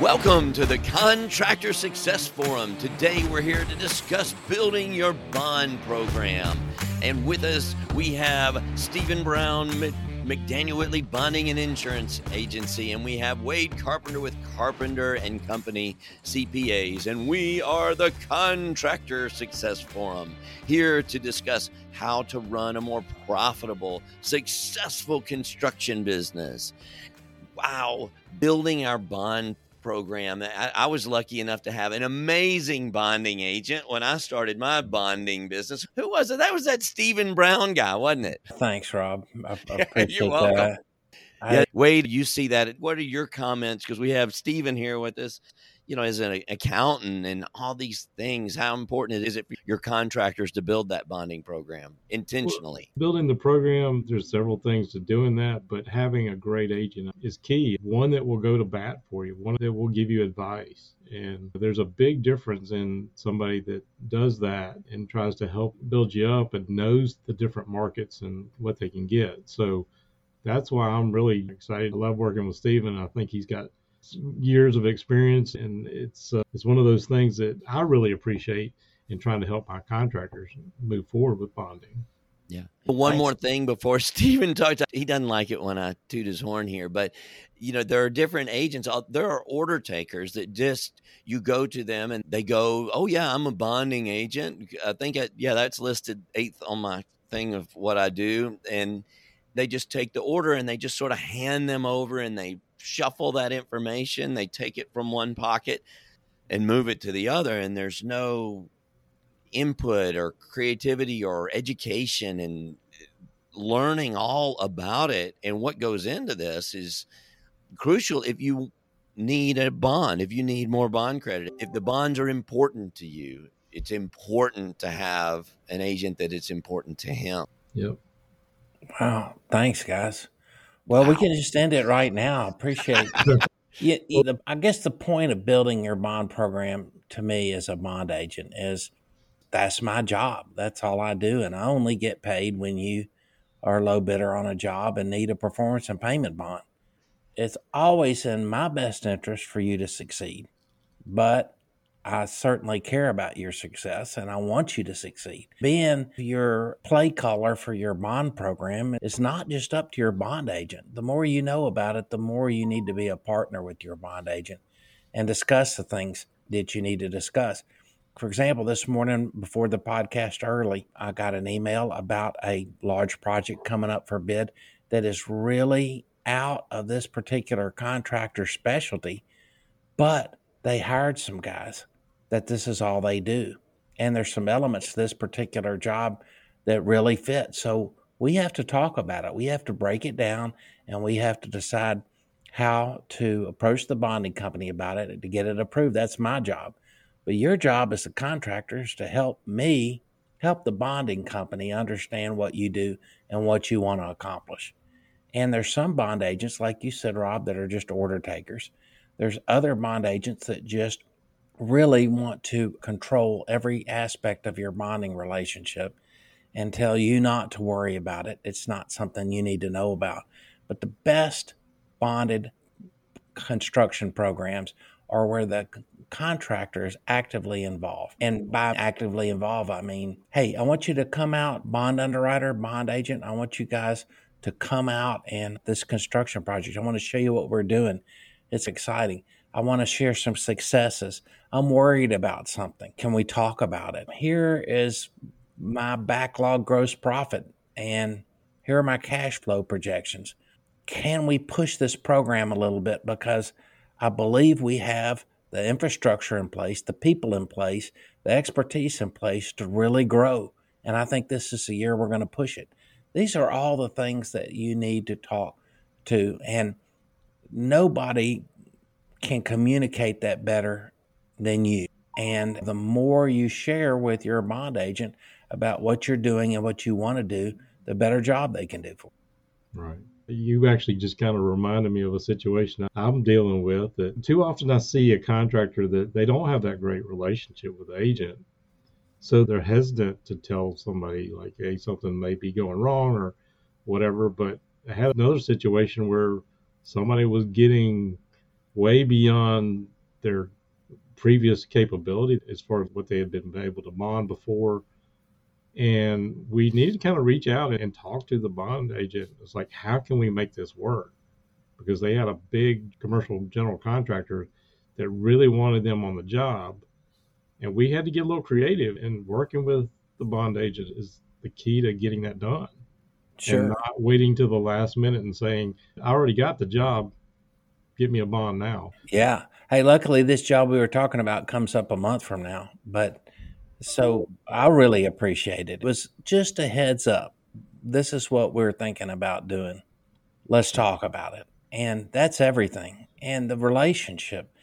Welcome to the Contractor Success Forum. Today we're here to discuss building your bond program. And with us, we have Stephen Brown, McDaniel Whitley Bonding and Insurance Agency, and we have Wade Carpenter with Carpenter and Company CPAs, and we are the Contractor Success Forum, here to discuss how to run a more profitable, successful construction business. Wow, building our bond program. I, I, was lucky enough to have an amazing bonding agent when I started my bonding business. Who was it? That was that Stephen Brown guy, wasn't it? Thanks, Rob. I, I appreciate You're welcome. that. Yeah, Wade, you see that. What are your comments? Because we have Stephen here with us you know, as an accountant and all these things, how important is it for your contractors to build that bonding program intentionally? Well, building the program, there's several things to doing that, but having a great agent is key. One that will go to bat for you, one that will give you advice. And there's a big difference in somebody that does that and tries to help build you up and knows the different markets and what they can get. So that's why I'm really excited. I love working with Stephen. I think he's got years of experience, and it's uh, it's one of those things that I really appreciate in trying to help my contractors move forward with bonding. Yeah. One more thing before Stephen talks. He doesn't like it when I toot his horn here, but you know there are different agents. There are order takers that just you go to them and they go, "Oh yeah, I'm a bonding agent." I think I, yeah, that's listed eighth on my thing of what I do, and they just take the order and they just sort of hand them over and they shuffle that information. They take it from one pocket and move it to the other, and there's no input or creativity or education and eh, learning all about it. And what goes into this is crucial if you need a bond, if you need more bond credit, if the bonds are important to you, it's important to have an agent that it's important to him. Yep. Wow. Thanks, guys. Well, we can just end it right now. I appreciate yeah, the, I guess the point of building your bond program to me as a bond agent is that's my job. That's all I do. And I only get paid when you are a low bidder on a job and need a performance and payment bond. It's always in my best interest for you to succeed. But I certainly care about your success and I want you to succeed. Being your play caller for your bond program is not just up to your bond agent. The more you know about it, the more you need to be a partner with your bond agent and discuss the things that you need to discuss. For example, this morning before the podcast early, I got an email about a large project coming up for bid that is really out of this particular contractor specialty, but they hired some guys that this is all they do. And there's some elements to this particular job that really fit. So we have to talk about it. We have to break it down and we have to decide how to approach the bonding company about it to get it approved. That's my job. But your job as a contractor is to help me help the bonding company understand what you do and what you want to accomplish. And there's some bond agents, like you said, Rob, that are just order takers. There's other bond agents that just really want to control every aspect of your bonding relationship and tell you not to worry about it. It's not something you need to know about. But the best bonded construction programs are where the contractor is actively involved. And by actively involved, I mean, hey, I want you to come out, bond underwriter, bond agent. I want you guys to come out and this construction project. I want to show you what we're doing. It's exciting. I want to share some successes. I'm worried about something. Can we talk about it? Here is my backlog gross profit, and here are my cash flow projections. Can we push this program a little bit? Because I believe we have the infrastructure in place, the people in place, the expertise in place to really grow. And I think this is the year we're going to push it. These are all the things that you need to talk to. And nobody can communicate that better than you. And the more you share with your bond agent about what you're doing and what you want to do, the better job they can do for you. Right. You actually just kind of reminded me of a situation I'm dealing with that too often I see a contractor that they don't have that great relationship with the agent. So they're hesitant to tell somebody like, hey, something may be going wrong or whatever. But I had another situation where somebody was getting way beyond their previous capability as far as what they had been able to bond before. And we needed to kind of reach out and talk to the bond agent. It's like, how can we make this work? Because they had a big commercial general contractor that really wanted them on the job. And we had to get a little creative, and working with the bond agent is the key to getting that done. Sure. And not waiting to the last minute and saying, I already got the job. Get me a bond now. Yeah. Hey, luckily, this job we were talking about comes up a month from now. But so I really appreciate it. It was just a heads up. This is what we're thinking about doing. Let's talk about it. And that's everything. And the relationship.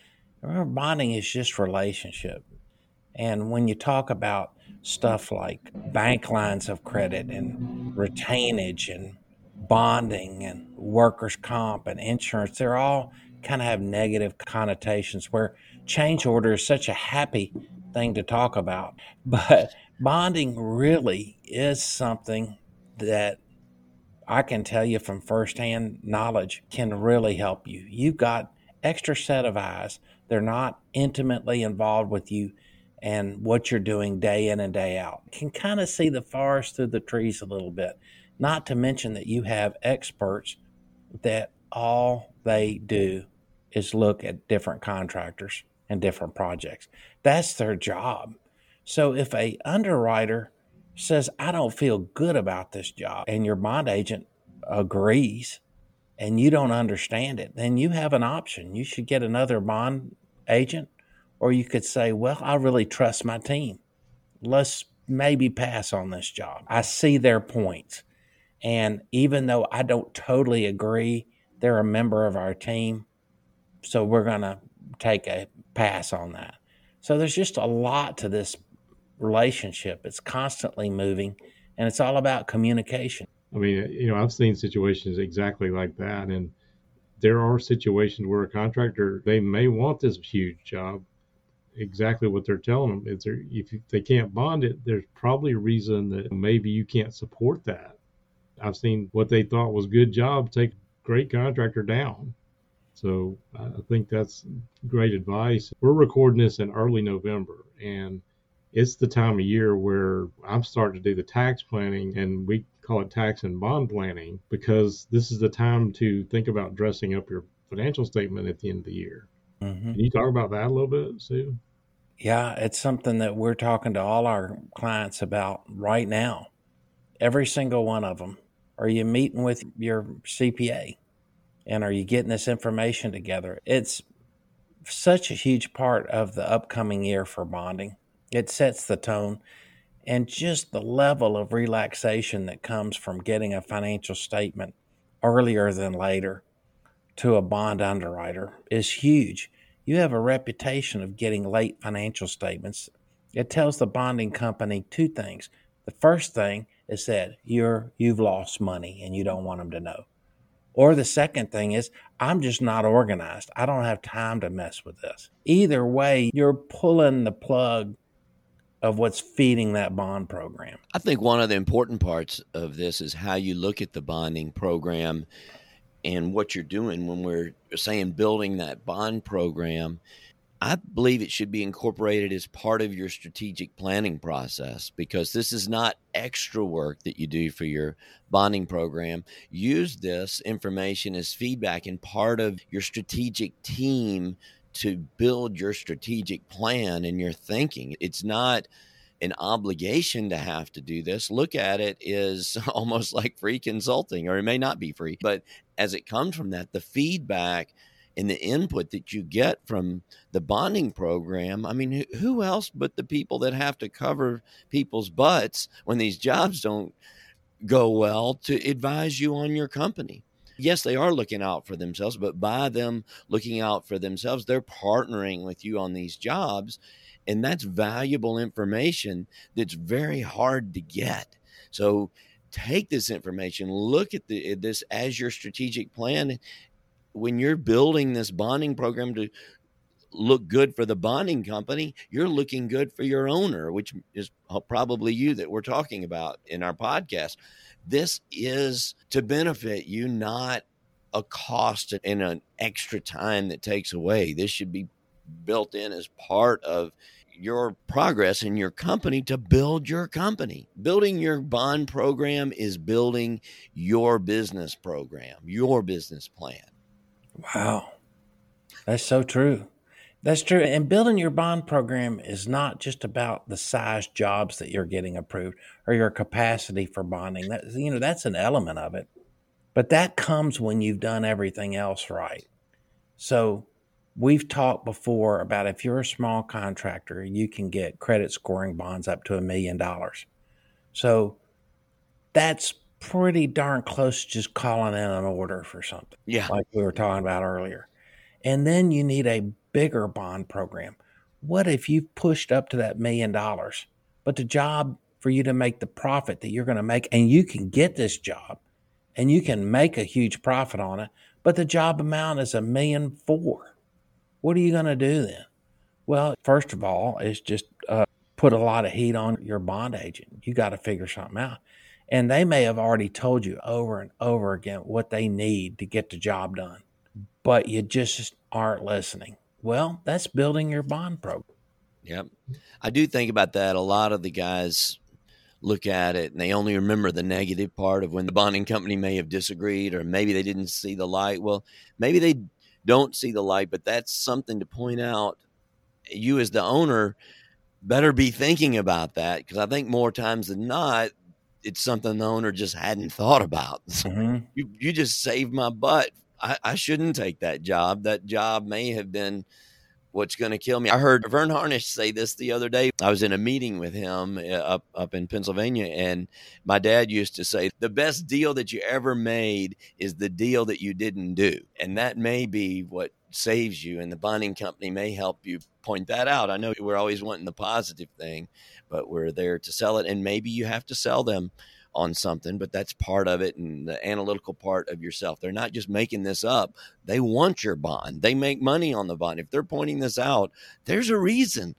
Remember, bonding is just relationship. And when you talk about stuff like bank lines of credit and retainage and bonding and workers' comp and insurance, they're all kind of have negative connotations where change order is such a happy thing to talk about. But bonding really is something that I can tell you from firsthand knowledge can really help you. You've got extra set of eyes. They're not intimately involved with you and what you're doing day in and day out. Can kind of see the forest through the trees a little bit. Not to mention that you have experts that all they do is look at different contractors and different projects. That's their job. So if a underwriter says I don't feel good about this job and your bond agent agrees and you don't understand it, then you have an option. You should get another bond agent or you could say, well, I really trust my team. Let's maybe pass on this job. I see their points. And even though I don't totally agree, they're a member of our team. So we're going to take a pass on that. So there's just a lot to this relationship. It's constantly moving and it's all about communication. I mean, you know, I've seen situations exactly like that. And there are situations where a contractor, they may want this huge job, exactly what they're telling them. Is there, if they can't bond it, there's probably a reason that maybe you can't support that. I've seen what they thought was good job take great contractor down. So I think that's great advice. We're recording this in early November, and it's the time of year where I'm starting to do the tax planning, and we call it tax and bond planning because this is the time to think about dressing up your financial statement at the end of the year. Mm-hmm. Can you talk about that a little bit, Sue? Yeah, it's something that we're talking to all our clients about right now. Every single one of them. Are you meeting with your CPA? And are you getting this information together? It's such a huge part of the upcoming year for bonding. It sets the tone and just the level of relaxation that comes from getting a financial statement earlier than later to a bond underwriter is huge. You have a reputation of getting late financial statements. It tells the bonding company two things. The first thing is that you're you've lost money and you don't want them to know. Or the second thing is I'm just not organized. I don't have time to mess with this. Either way, you're pulling the plug of what's feeding that bond program. I think one of the important parts of this is how you look at the bonding program and what you're doing when we're saying building that bond program, I believe it should be incorporated as part of your strategic planning process because this is not extra work that you do for your bonding program. Use this information as feedback and part of your strategic team to build your strategic plan and your thinking. It's not an obligation to have to do this. Look at it is almost like free consulting, or it may not be free, but as it comes from that, the feedback and the input that you get from the bonding program. I mean, who else but the people that have to cover people's butts when these jobs don't go well to advise you on your company? Yes, they are looking out for themselves, but by them looking out for themselves, they're partnering with you on these jobs and that's valuable information that's very hard to get. So take this information, look at the, this as your strategic plan. When you're building this bonding program to look good for the bonding company, you're looking good for your owner, which is probably you that we're talking about in our podcast. This is to benefit you, not a cost and an extra time that takes away. This should be built in as part of your progress in your company to build your company. Building your bond program is building your business program, your business plan. Wow. That's so true. That's true. And building your bond program is not just about the size jobs that you're getting approved or your capacity for bonding. That you know, that's an element of it. But that comes when you've done everything else right. So we've talked before about if you're a small contractor, you can get credit scoring bonds up to a million dollars. So that's pretty darn close to just calling in an order for something. Yeah. Like we were talking about earlier. And then you need a bigger bond program. What if you've pushed up to that million dollars, but the job for you to make the profit that you're going to make, and you can get this job and you can make a huge profit on it, but the job amount is a million four. What are you going to do then? Well, first of all, it's just uh, put a lot of heat on your bond agent. You got to figure something out. And they may have already told you over and over again what they need to get the job done, but you just aren't listening. Well, that's building your bond program. Yep. I do think about that. A lot of the guys look at it and they only remember the negative part of when the bonding company may have disagreed or maybe they didn't see the light. Well, maybe they don't see the light, but that's something to point out. You, as the owner, better be thinking about that because I think more times than not, it's something the owner just hadn't thought about. Mm-hmm. you, you just saved my butt. I, I shouldn't take that job. That job may have been what's going to kill me. I heard Verne Harnish say this the other day. I was in a meeting with him uh, up up in Pennsylvania, and my dad used to say, "The best deal that you ever made is the deal that you didn't do," and that may be what saves you. And the bonding company may help you point that out. I know we're always wanting the positive thing, but we're there to sell it, and maybe you have to sell them on something, but that's part of it and the analytical part of yourself. They're not just making this up. They want your bond. They make money on the bond. If they're pointing this out, there's a reason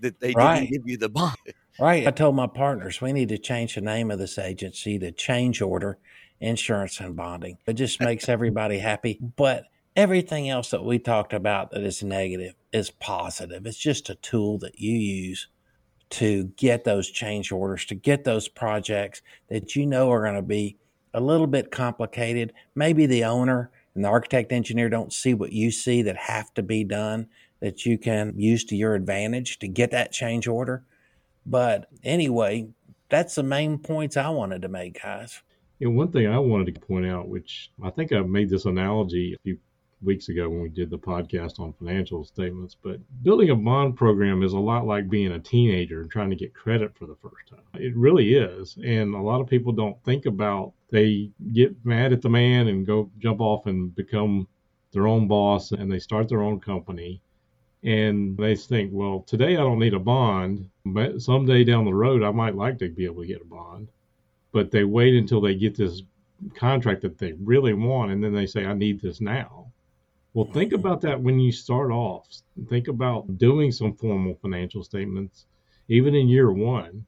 that they right. didn't give you the bond. Right. I told my partners we need to change the name of this agency to Change Order Insurance and Bonding. It just makes everybody happy. But everything else that we talked about that is negative is positive. It's just a tool that you use to get those change orders, to get those projects that you know are going to be a little bit complicated. Maybe the owner and the architect engineer don't see what you see that have to be done that you can use to your advantage to get that change order. But anyway, that's the main points I wanted to make, guys. And one thing I wanted to point out, which I think I made this analogy a few weeks ago when we did the podcast on financial statements. But building a bond program is a lot like being a teenager and trying to get credit for the first time. It really is. And a lot of people don't think about they get mad at the man and go jump off and become their own boss and they start their own company. And they think, well, today I don't need a bond, but someday down the road I might like to be able to get a bond. But they wait until they get this contract that they really want and then they say, I need this now well, think about that when you start off. Think about doing some formal financial statements, even in year one,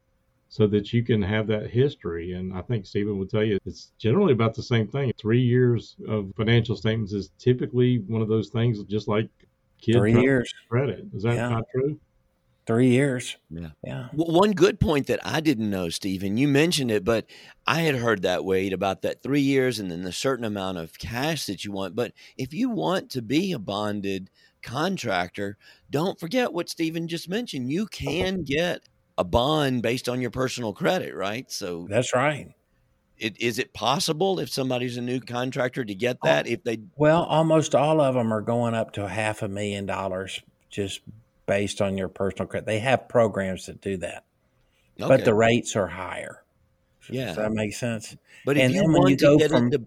so that you can have that history. And I think Stephen would tell you it's generally about the same thing. Three years of financial statements is typically one of those things, just like kids three years credit. Is that yeah. not true? Three years. Yeah. Yeah. Well, one good point that I didn't know, Stephen, you mentioned it, but I had heard that Wade about that three years and then the certain amount of cash that you want. But if you want to be a bonded contractor, don't forget what Stephen just mentioned. You can get a bond based on your personal credit, right? So that's right. It, is it possible if somebody's a new contractor to get that? If they well, almost all of them are going up to half a million dollars just based on your personal credit. They have programs that do that, okay. but the rates are higher. Yeah, Does that makes sense. But and then when you go from into...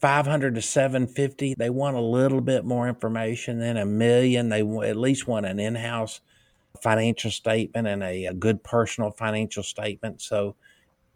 500 to 750, they want a little bit more information. than a million, they at least want an in-house financial statement and a, a good personal financial statement. So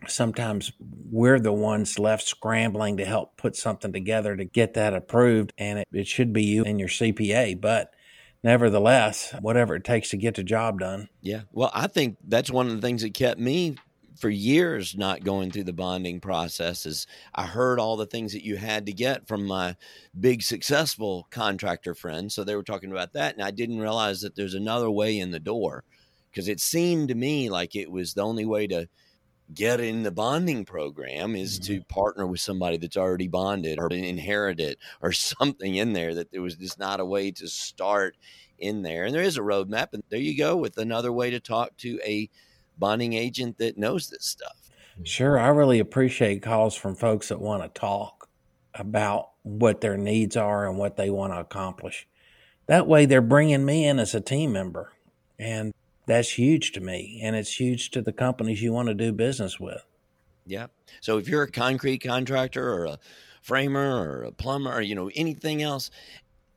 sometimes we're the ones left scrambling to help put something together to get that approved and it, it should be you and your cpa but nevertheless, whatever it takes to get the job done. Yeah. Well, I think that's one of the things that kept me for years not going through the bonding processes. I heard all the things that you had to get from my big successful contractor friends. So they were talking about that. And I didn't realize that there's another way in the door because it seemed to me like it was the only way to get in the bonding program is mm-hmm. to partner with somebody that's already bonded or inherited or something in there that there was just not a way to start in there. And there is a roadmap. And there you go with another way to talk to a bonding agent that knows this stuff. Sure. I really appreciate calls from folks that want to talk about what their needs are and what they want to accomplish. That way, they're bringing me in as a team member. And that's huge to me. And it's huge to the companies you want to do business with. Yeah. So if you're a concrete contractor or a framer or a plumber or, you know, anything else,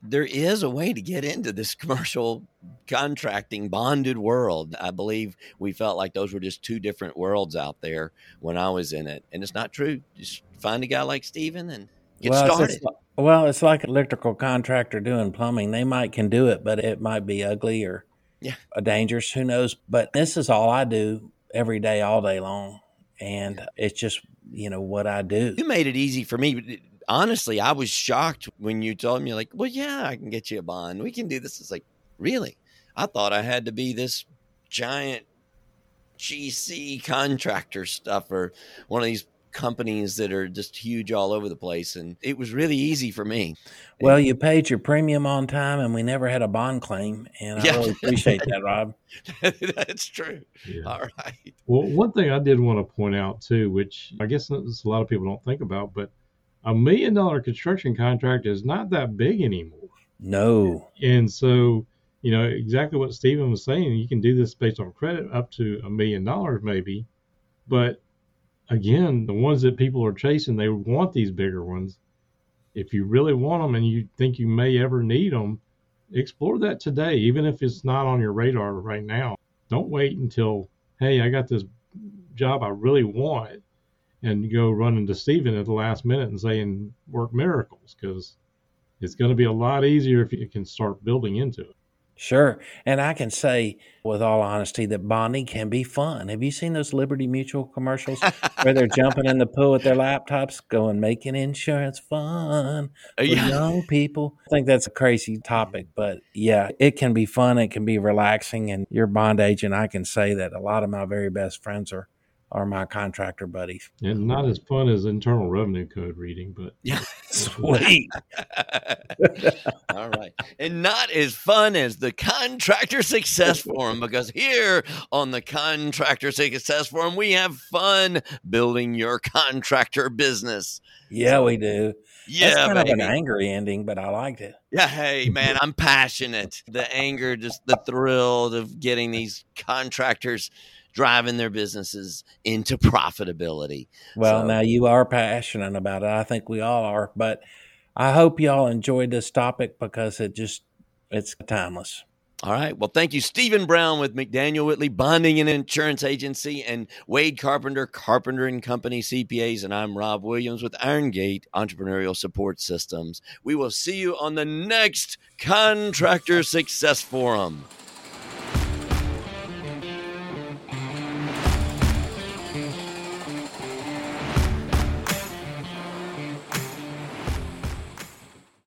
there is a way to get into this commercial contracting bonded world. I believe we felt like those were just two different worlds out there when I was in it. And it's not true. Just find a guy like Stephen and get well, started. It's, well, it's like electrical contractor doing plumbing. They might can do it, but it might be ugly or yeah. dangerous. Who knows? But this is all I do every day, all day long. And it's just, you know, what I do. You made it easy for me honestly, I was shocked when you told me, like, well, yeah, I can get you a bond. We can do this. It's like, really? I thought I had to be this giant GC contractor stuff or one of these companies that are just huge all over the place. And it was really easy for me. Well, you paid your premium on time and we never had a bond claim. And I yeah. really appreciate that, Rob. That's true. Yeah. All right. Well, one thing I did want to point out too, which I guess a lot of people don't think about, but a million dollar construction contract is not that big anymore. No. And so, you know, exactly what Stephen was saying, you can do this based on credit up to a million dollars maybe. But again, the ones that people are chasing, they want these bigger ones. If you really want them and you think you may ever need them, explore that today, even if it's not on your radar right now. Don't wait until, hey, I got this job I really want and go running to Stephen at the last minute and saying work miracles because it's going to be a lot easier if you can start building into it. Sure. And I can say with all honesty that bonding can be fun. Have you seen those Liberty Mutual commercials where they're jumping in the pool with their laptops going making insurance fun uh, for yeah. young people? I think that's a crazy topic, but yeah, it can be fun. It can be relaxing. And your bond agent, I can say that a lot of my very best friends are are my contractor buddies. And not as fun as internal revenue code reading, but yeah, sweet. All right, and not as fun as the contractor success forum because here on the contractor success forum we have fun building your contractor business. Yeah, we do. Yeah, That's kind baby. of an angry ending, but I liked it. Yeah, hey man, I'm passionate. The anger, just the thrill of getting these contractors driving their businesses into profitability. Well, so, now you are passionate about it. I think we all are, but I hope y'all enjoyed this topic because it just it's timeless. All right. Well, thank you, Stephen Brown with McDaniel Whitley Bonding and Insurance Agency, and Wade Carpenter, Carpenter and Company CPAs, and I'm Rob Williams with Iron Gate Entrepreneurial Support Systems. We will see you on the next Contractor Success Forum.